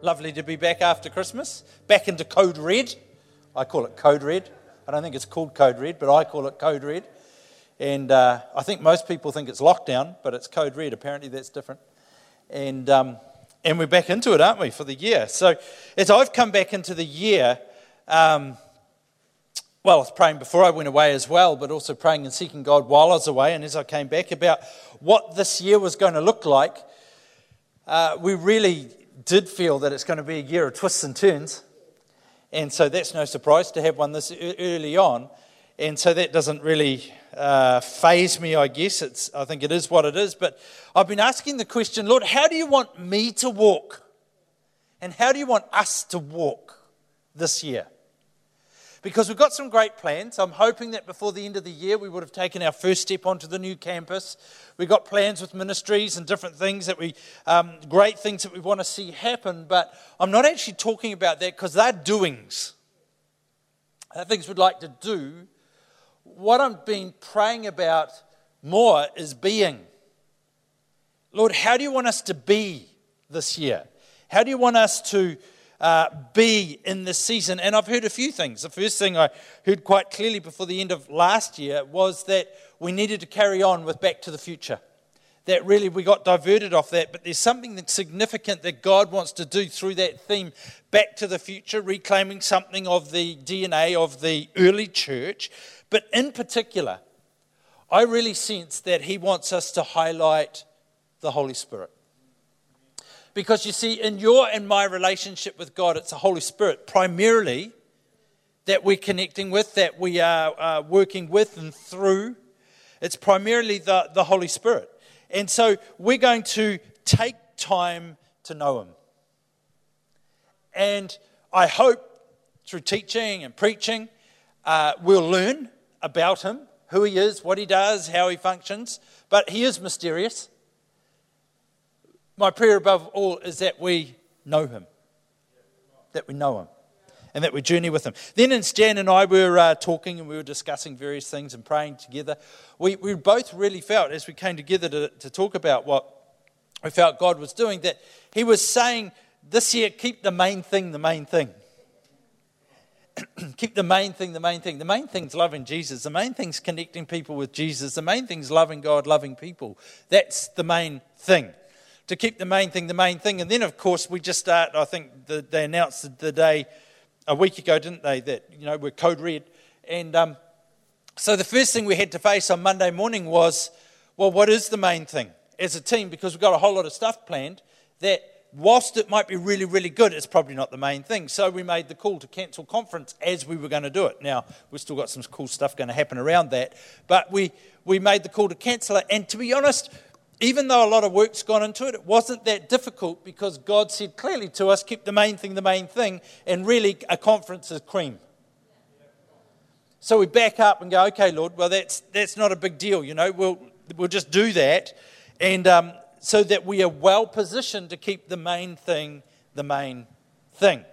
Lovely to be back after Christmas. Back into Code Red. I call it Code Red. I don't think it's called Code Red, but I call it Code Red. And uh, I think most people think it's lockdown, but it's Code Red. Apparently, that's different. And, um, and we're back into it, aren't we, for the year? So, as I've come back into the year, um, well, I was praying before I went away as well, but also praying and seeking God while I was away. And as I came back about what this year was going to look like, uh, we really did feel that it's going to be a year of twists and turns. And so that's no surprise to have one this early on. And so that doesn't really uh, faze me, I guess. It's, I think it is what it is. But I've been asking the question Lord, how do you want me to walk? And how do you want us to walk this year? Because we've got some great plans. I'm hoping that before the end of the year, we would have taken our first step onto the new campus. We've got plans with ministries and different things that we, um, great things that we want to see happen, but I'm not actually talking about that because they're doings. They're things we'd like to do. What I've been praying about more is being. Lord, how do you want us to be this year? How do you want us to uh, be in this season. And I've heard a few things. The first thing I heard quite clearly before the end of last year was that we needed to carry on with Back to the Future. That really we got diverted off that, but there's something significant that God wants to do through that theme, Back to the Future, reclaiming something of the DNA of the early church. But in particular, I really sense that He wants us to highlight the Holy Spirit. Because you see, in your and my relationship with God, it's the Holy Spirit primarily that we're connecting with, that we are uh, working with and through. It's primarily the, the Holy Spirit. And so we're going to take time to know Him. And I hope through teaching and preaching, uh, we'll learn about Him, who He is, what He does, how He functions. But He is mysterious my prayer above all is that we know him, that we know him, and that we journey with him. Then, as Jan and I were uh, talking and we were discussing various things and praying together, we, we both really felt, as we came together to, to talk about what we felt God was doing, that He was saying, This year, keep the main thing the main thing. keep the main thing the main thing. The main thing's loving Jesus. The main thing's connecting people with Jesus. The main thing's loving God, loving people. That's the main thing to keep the main thing the main thing. And then, of course, we just start. I think the, they announced the day a week ago, didn't they? That you know we're code red, and um, so the first thing we had to face on Monday morning was, well, what is the main thing as a team? Because we've got a whole lot of stuff planned that. Whilst it might be really, really good, it's probably not the main thing. So we made the call to cancel conference as we were going to do it. Now, we've still got some cool stuff going to happen around that. But we, we made the call to cancel it. And to be honest, even though a lot of work's gone into it, it wasn't that difficult because God said clearly to us, keep the main thing the main thing, and really a conference is cream. So we back up and go, okay, Lord, well, that's, that's not a big deal, you know, we'll, we'll just do that. And um, so that we are well positioned to keep the main thing the main thing.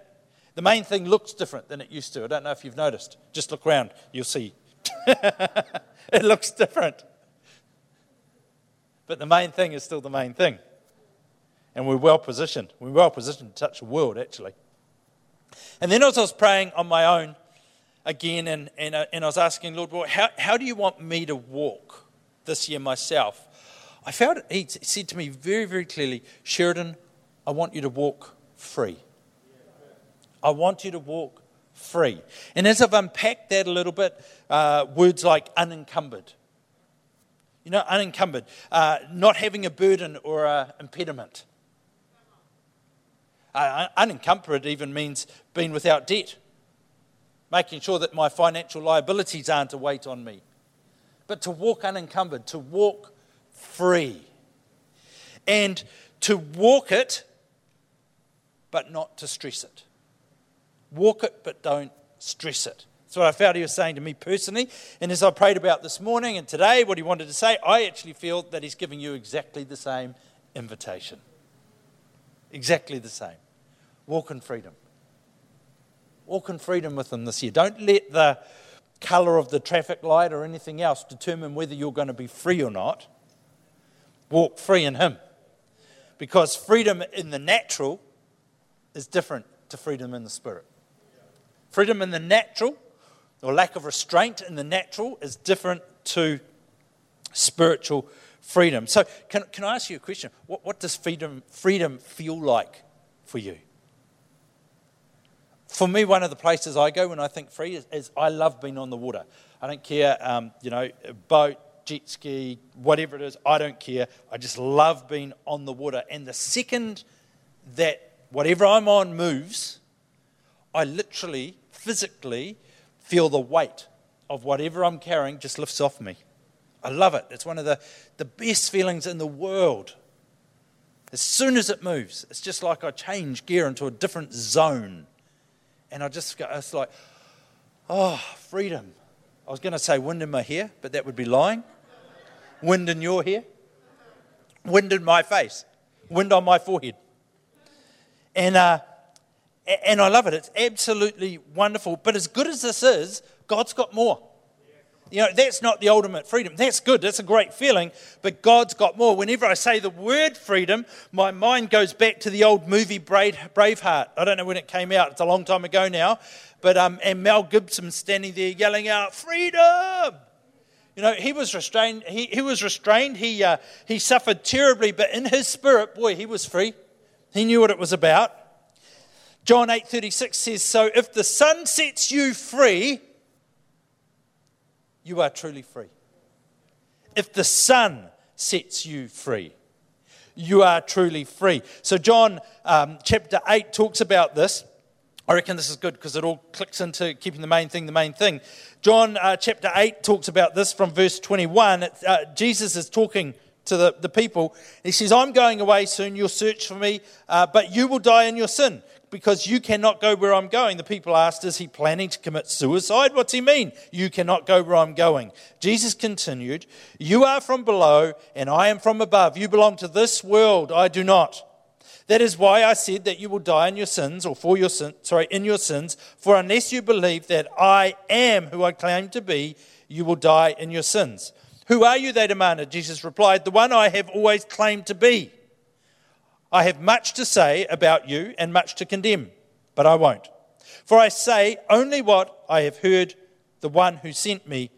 The main thing looks different than it used to. I don't know if you've noticed. Just look around, you'll see. it looks different. But the main thing is still the main thing. And we're well positioned. We're well positioned to touch the world, actually. And then as I was praying on my own again, and, and, uh, and I was asking, Lord, well, how, how do you want me to walk this year myself? I felt he said to me very, very clearly, Sheridan, I want you to walk free. I want you to walk free. And as I've unpacked that a little bit, uh, words like unencumbered, you know, unencumbered, uh, not having a burden or an impediment. Uh, unencumbered even means being without debt, making sure that my financial liabilities aren't a weight on me. But to walk unencumbered, to walk free, and to walk it, but not to stress it. Walk it, but don't stress it. That's what I felt he was saying to me personally. And as I prayed about this morning and today, what he wanted to say, I actually feel that he's giving you exactly the same invitation. Exactly the same. Walk in freedom. Walk in freedom with him this year. Don't let the colour of the traffic light or anything else determine whether you're going to be free or not. Walk free in him. Because freedom in the natural is different to freedom in the spirit. Freedom in the natural, or lack of restraint in the natural, is different to spiritual freedom. So, can, can I ask you a question? What, what does freedom, freedom feel like for you? For me, one of the places I go when I think free is, is I love being on the water. I don't care, um, you know, boat, jet ski, whatever it is, I don't care. I just love being on the water. And the second that whatever I'm on moves, I literally, physically feel the weight of whatever I'm carrying just lifts off me. I love it. It's one of the, the best feelings in the world. As soon as it moves, it's just like I change gear into a different zone. And I just go, it's like, oh, freedom. I was going to say wind in my hair, but that would be lying. Wind in your hair, wind in my face, wind on my forehead. And, uh, and I love it. It's absolutely wonderful. But as good as this is, God's got more. You know, that's not the ultimate freedom. That's good. That's a great feeling. But God's got more. Whenever I say the word freedom, my mind goes back to the old movie Braveheart. I don't know when it came out. It's a long time ago now. But, um, and Mel Gibson standing there yelling out, freedom! You know, he was restrained. He, he was restrained. He, uh, he suffered terribly, but in his spirit, boy, he was free. He knew what it was about. John 8:36 says, "So if the son sets you free, you are truly free. If the son sets you free, you are truly free. So, John um, chapter 8 talks about this. I reckon this is good because it all clicks into keeping the main thing the main thing. John uh, chapter 8 talks about this from verse 21. Uh, Jesus is talking to the, the people. He says, I'm going away soon. You'll search for me, uh, but you will die in your sin because you cannot go where I'm going. The people asked, Is he planning to commit suicide? What's he mean? You cannot go where I'm going. Jesus continued, You are from below, and I am from above. You belong to this world, I do not. That is why I said that you will die in your sins, or for your sin, sorry, in your sins. For unless you believe that I am who I claim to be, you will die in your sins. Who are you? They demanded. Jesus replied, The one I have always claimed to be. I have much to say about you and much to condemn, but I won't. For I say only what I have heard the one who sent me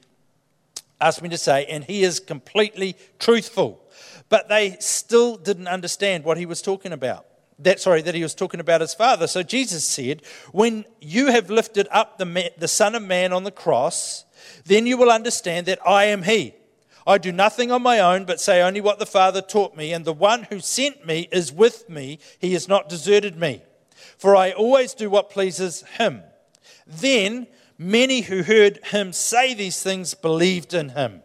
asked me to say, and he is completely truthful. But they still didn't understand what he was talking about. That, sorry, that he was talking about his father. So Jesus said, When you have lifted up the, the Son of Man on the cross, then you will understand that I am he. I do nothing on my own, but say only what the Father taught me, and the one who sent me is with me. He has not deserted me, for I always do what pleases him. Then many who heard him say these things believed in him.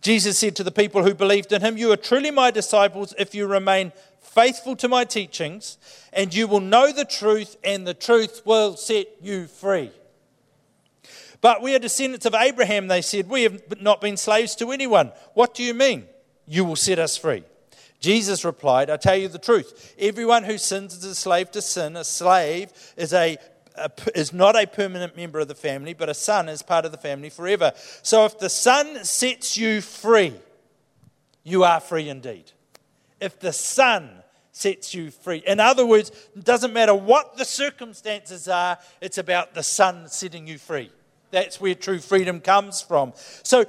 Jesus said to the people who believed in him, You are truly my disciples if you remain faithful to my teachings, and you will know the truth, and the truth will set you free. But we are descendants of Abraham, they said. We have not been slaves to anyone. What do you mean? You will set us free. Jesus replied, I tell you the truth. Everyone who sins is a slave to sin. A slave is, a, is not a permanent member of the family, but a son is part of the family forever. So if the son sets you free, you are free indeed. If the son sets you free. In other words, it doesn't matter what the circumstances are, it's about the son setting you free. That's where true freedom comes from. So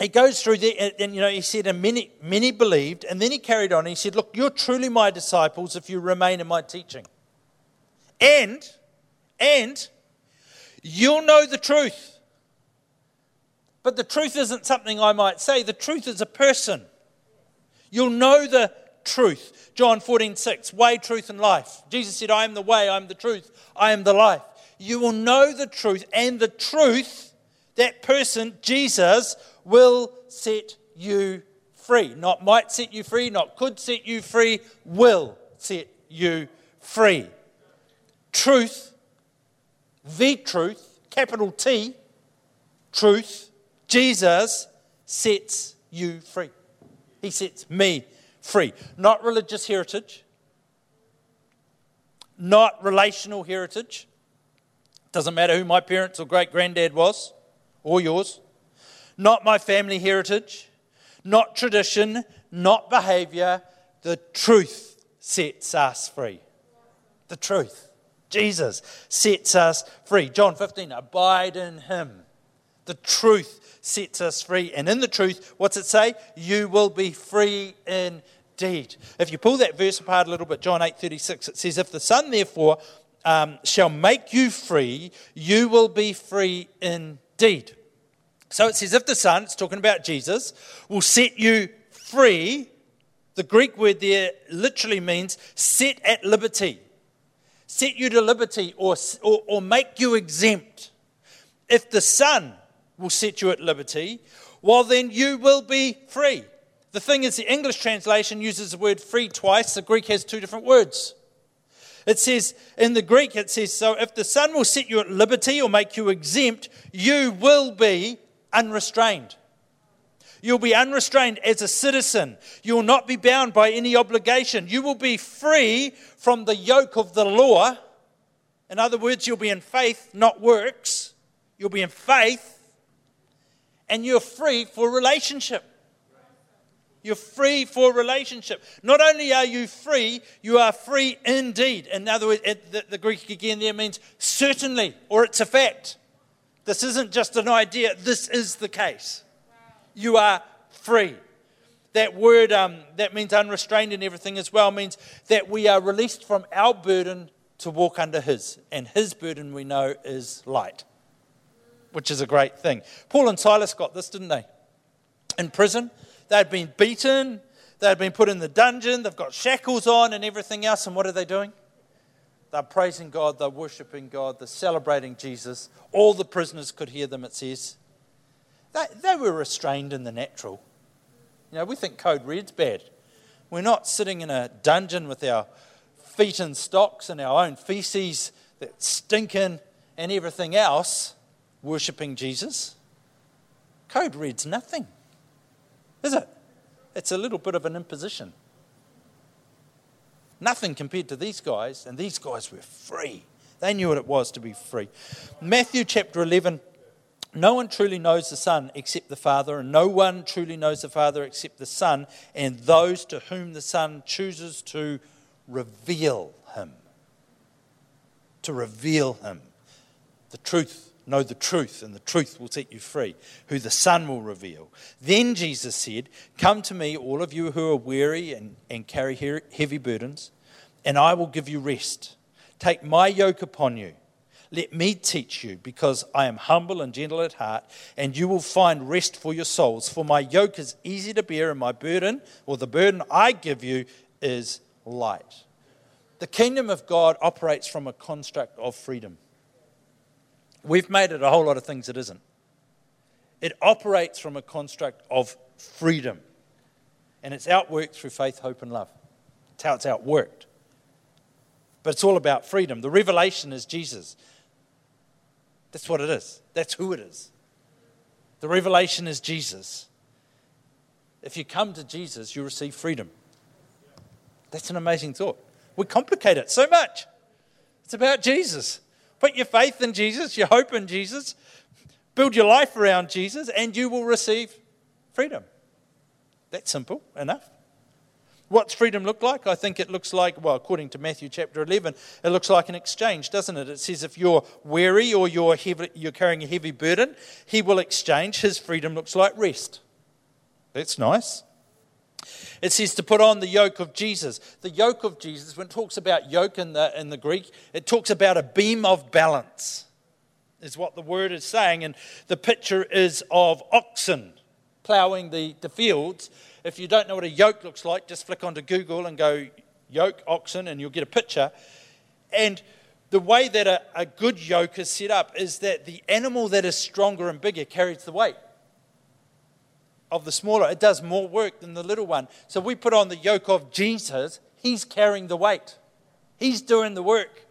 he goes through there, and, and, you know, he said, and many, many believed, and then he carried on. He said, Look, you're truly my disciples if you remain in my teaching. And, and, you'll know the truth. But the truth isn't something I might say, the truth is a person. You'll know the truth. John 14, 6, way, truth, and life. Jesus said, I am the way, I am the truth, I am the life you will know the truth, and the truth, that person, Jesus, will set you free. Not might set you free, not could set you free, will set you free. Truth, the truth, capital T, truth, Jesus sets you free. He sets me free. Not religious heritage, not relational heritage, doesn't matter who my parents or great granddad was, or yours. Not my family heritage, not tradition, not behavior. The truth sets us free. The truth. Jesus sets us free. John 15, abide in him. The truth sets us free. And in the truth, what's it say? You will be free indeed. If you pull that verse apart a little bit, John 8 36, it says, If the Son therefore um, shall make you free, you will be free indeed. So it says, if the Son, it's talking about Jesus, will set you free, the Greek word there literally means set at liberty, set you to liberty, or, or, or make you exempt. If the Son will set you at liberty, well, then you will be free. The thing is, the English translation uses the word free twice, the Greek has two different words. It says, in the Greek, it says, so if the Son will set you at liberty or make you exempt, you will be unrestrained. You'll be unrestrained as a citizen. You will not be bound by any obligation. You will be free from the yoke of the law. In other words, you'll be in faith, not works. You'll be in faith, and you're free for relationship. You're free for relationship. Not only are you free, you are free indeed. In other words, the, the Greek again there means certainly, or it's a fact. This isn't just an idea, this is the case. You are free. That word um, that means unrestrained and everything as well means that we are released from our burden to walk under His. And His burden we know is light, which is a great thing. Paul and Silas got this, didn't they? In prison, They'd been beaten, they'd been put in the dungeon, they've got shackles on and everything else. And what are they doing? They're praising God, they're worshiping God, they're celebrating Jesus. All the prisoners could hear them, it says. They, they were restrained in the natural. You know, we think code red's bad. We're not sitting in a dungeon with our feet in stocks and our own feces that stinking and everything else, worshipping Jesus. Code red's nothing. Is it? It's a little bit of an imposition. Nothing compared to these guys, and these guys were free. They knew what it was to be free. Matthew chapter 11 No one truly knows the Son except the Father, and no one truly knows the Father except the Son, and those to whom the Son chooses to reveal him. To reveal him. The truth know the truth, and the truth will set you free, who the Son will reveal. Then Jesus said, Come to me, all of you who are weary and, and carry heavy burdens, and I will give you rest. Take my yoke upon you. Let me teach you, because I am humble and gentle at heart, and you will find rest for your souls. For my yoke is easy to bear, and my burden, or the burden I give you, is light. The kingdom of God operates from a construct of freedom. We've made it a whole lot of things it isn't. It operates from a construct of freedom. And it's outworked through faith, hope, and love. It's how it's outworked. But it's all about freedom. The revelation is Jesus. That's what it is. That's who it is. The revelation is Jesus. If you come to Jesus, you receive freedom. That's an amazing thought. We complicate it so much. It's about Jesus. Put your faith in Jesus, your hope in Jesus, build your life around Jesus, and you will receive freedom. That's simple enough. What's freedom look like? I think it looks like, well, according to Matthew chapter 11, it looks like an exchange, doesn't it? It says if you're weary or you're, heavy, you're carrying a heavy burden, he will exchange. His freedom looks like rest. That's nice. It says to put on the yoke of Jesus. The yoke of Jesus, when it talks about yoke in the, in the Greek, it talks about a beam of balance, is what the word is saying. And the picture is of oxen ploughing the, the fields. If you don't know what a yoke looks like, just flick onto Google and go yoke oxen, and you'll get a picture. And the way that a, a good yoke is set up is that the animal that is stronger and bigger carries the weight of the smaller. It does more work than the little one. So we put on the yoke of Jesus. He's carrying the weight. He's doing the work.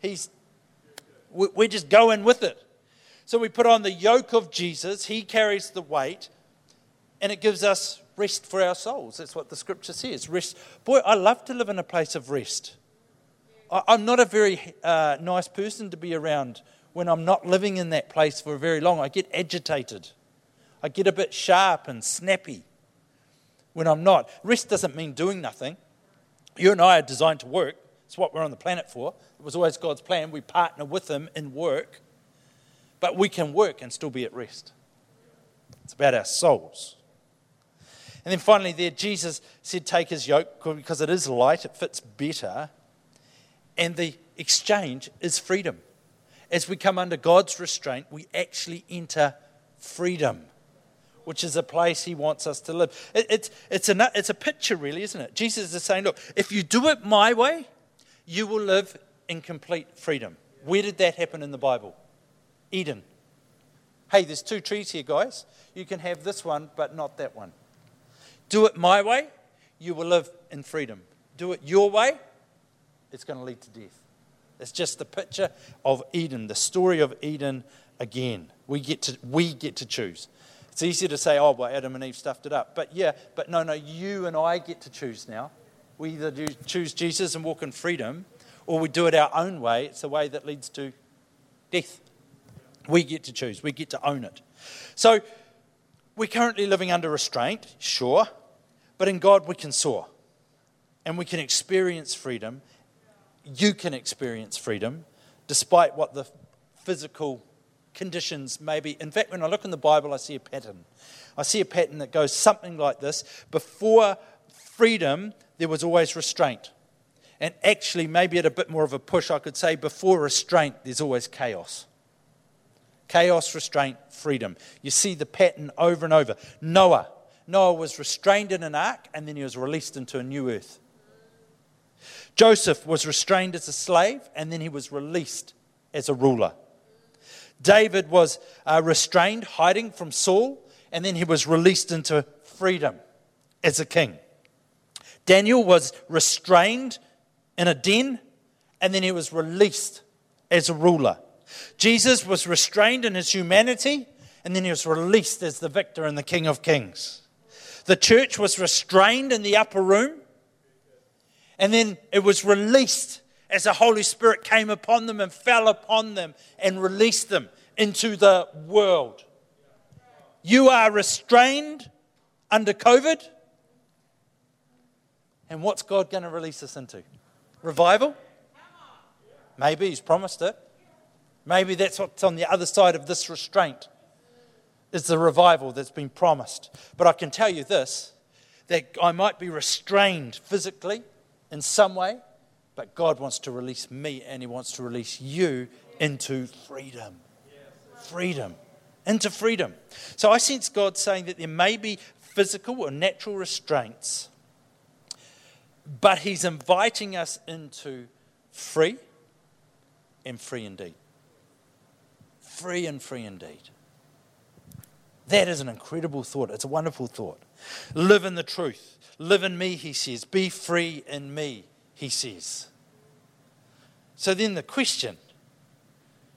He's, we're just going with it. So we put on the yoke of Jesus. He carries the weight, and it gives us rest for our souls. That's what the scripture says. Rest. Boy, I love to live in a place of rest. I'm not a very uh, nice person to be around when I'm not living in that place for very long. I get agitated. I get a bit sharp and snappy when I'm not. Rest doesn't mean doing nothing. You and I are designed to work, It's what we're on the planet for. It was always God's plan. We partner with Him in work, but we can work and still be at rest. It's about our souls. And then finally, there, Jesus said, Take his yoke because it is light, it fits better. And the exchange is freedom. As we come under God's restraint, we actually enter freedom, which is a place He wants us to live. It, it's, it's, a, it's a picture, really, isn't it? Jesus is saying, Look, if you do it my way, you will live in complete freedom. Where did that happen in the Bible? Eden. Hey, there's two trees here, guys. You can have this one, but not that one. Do it my way, you will live in freedom. Do it your way, it's going to lead to death. It's just the picture of Eden, the story of Eden again. We get to, we get to choose. It's easy to say, oh, well, Adam and Eve stuffed it up. But yeah, but no, no, you and I get to choose now. We either do choose Jesus and walk in freedom, or we do it our own way. It's a way that leads to death. We get to choose, we get to own it. So we're currently living under restraint, sure, but in God we can soar and we can experience freedom you can experience freedom despite what the physical conditions maybe. In fact, when I look in the Bible, I see a pattern. I see a pattern that goes something like this Before freedom, there was always restraint. And actually, maybe at a bit more of a push, I could say before restraint, there's always chaos. Chaos, restraint, freedom. You see the pattern over and over. Noah. Noah was restrained in an ark and then he was released into a new earth. Joseph was restrained as a slave and then he was released as a ruler. David was uh, restrained, hiding from Saul, and then he was released into freedom as a king. Daniel was restrained in a den, and then he was released as a ruler. Jesus was restrained in his humanity, and then he was released as the victor and the king of kings. The church was restrained in the upper room, and then it was released as the Holy Spirit came upon them and fell upon them and released them into the world. You are restrained under COVID. And what's God going to release us into? Revival? Maybe He's promised it. Maybe that's what's on the other side of this restraint is the revival that's been promised. But I can tell you this that I might be restrained physically, in some way, but God wants to release me and He wants to release you into freedom. Freedom. Into freedom. So I sense God saying that there may be physical or natural restraints, but He's inviting us into free and free indeed. Free and free indeed. That is an incredible thought. It's a wonderful thought. Live in the truth. Live in me, he says. Be free in me, he says. So then the question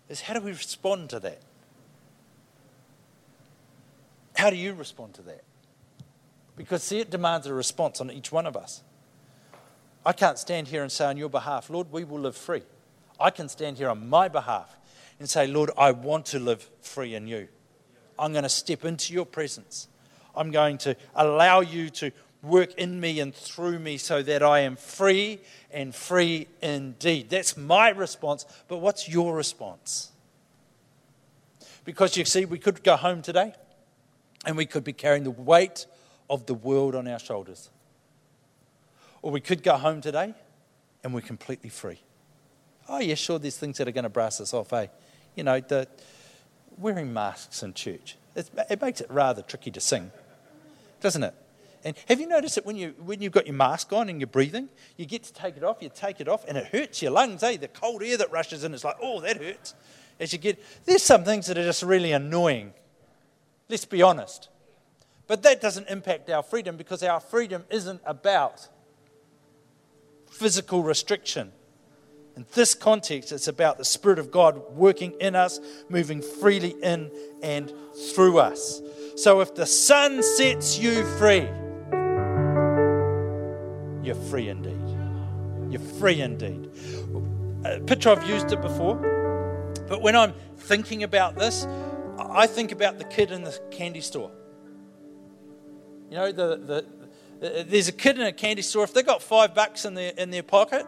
is how do we respond to that? How do you respond to that? Because, see, it demands a response on each one of us. I can't stand here and say on your behalf, Lord, we will live free. I can stand here on my behalf and say, Lord, I want to live free in you. I'm going to step into your presence. I'm going to allow you to work in me and through me so that I am free and free indeed. That's my response, but what's your response? Because you see, we could go home today and we could be carrying the weight of the world on our shoulders. Or we could go home today and we're completely free. Oh, yeah, sure, there's things that are going to brass us off, eh? You know, the wearing masks in church. It, it makes it rather tricky to sing, doesn't it? And have you noticed that when, you, when you've got your mask on and you're breathing, you get to take it off, you take it off, and it hurts your lungs, eh? The cold air that rushes in, it's like, oh, that hurts. As you get, there's some things that are just really annoying. Let's be honest. But that doesn't impact our freedom because our freedom isn't about physical restriction. In this context, it's about the Spirit of God working in us, moving freely in and through us. So if the Son sets you free, you're free indeed. You're free indeed. A picture I've used it before, but when I'm thinking about this, I think about the kid in the candy store. You know, the, the, the there's a kid in a candy store. If they got five bucks in their in their pocket,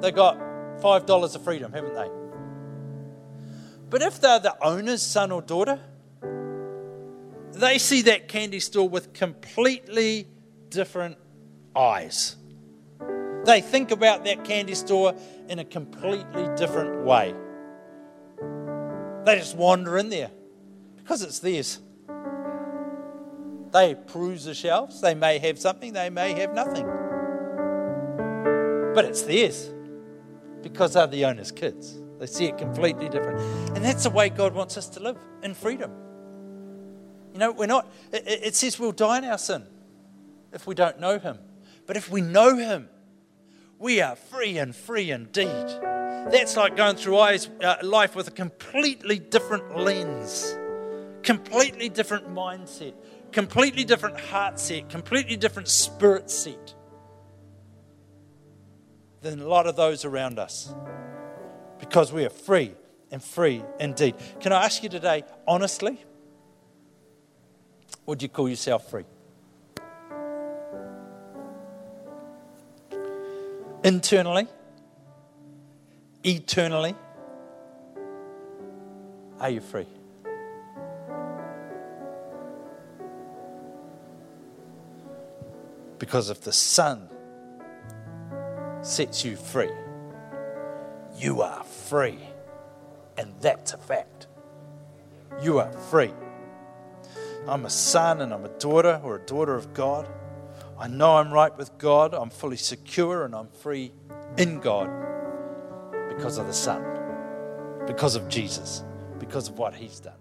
they got $5 of freedom, haven't they? But if they're the owner's son or daughter, they see that candy store with completely different eyes. They think about that candy store in a completely different way. They just wander in there because it's theirs. They peruse the shelves. They may have something, they may have nothing. But it's theirs because they're the owner's kids. They see it completely different. And that's the way God wants us to live in freedom. You know, we're not, it, it says we'll die in our sin if we don't know Him. But if we know Him, we are free and free indeed. That's like going through uh, life with a completely different lens, completely different mindset, completely different heart set, completely different spirit set than a lot of those around us because we are free and free indeed. Can I ask you today, honestly, would you call yourself free? Internally, eternally, are you free? Because if the Son sets you free, you are free. And that's a fact. You are free. I'm a son and I'm a daughter or a daughter of God. I know I'm right with God. I'm fully secure and I'm free in God because of the Son, because of Jesus, because of what He's done.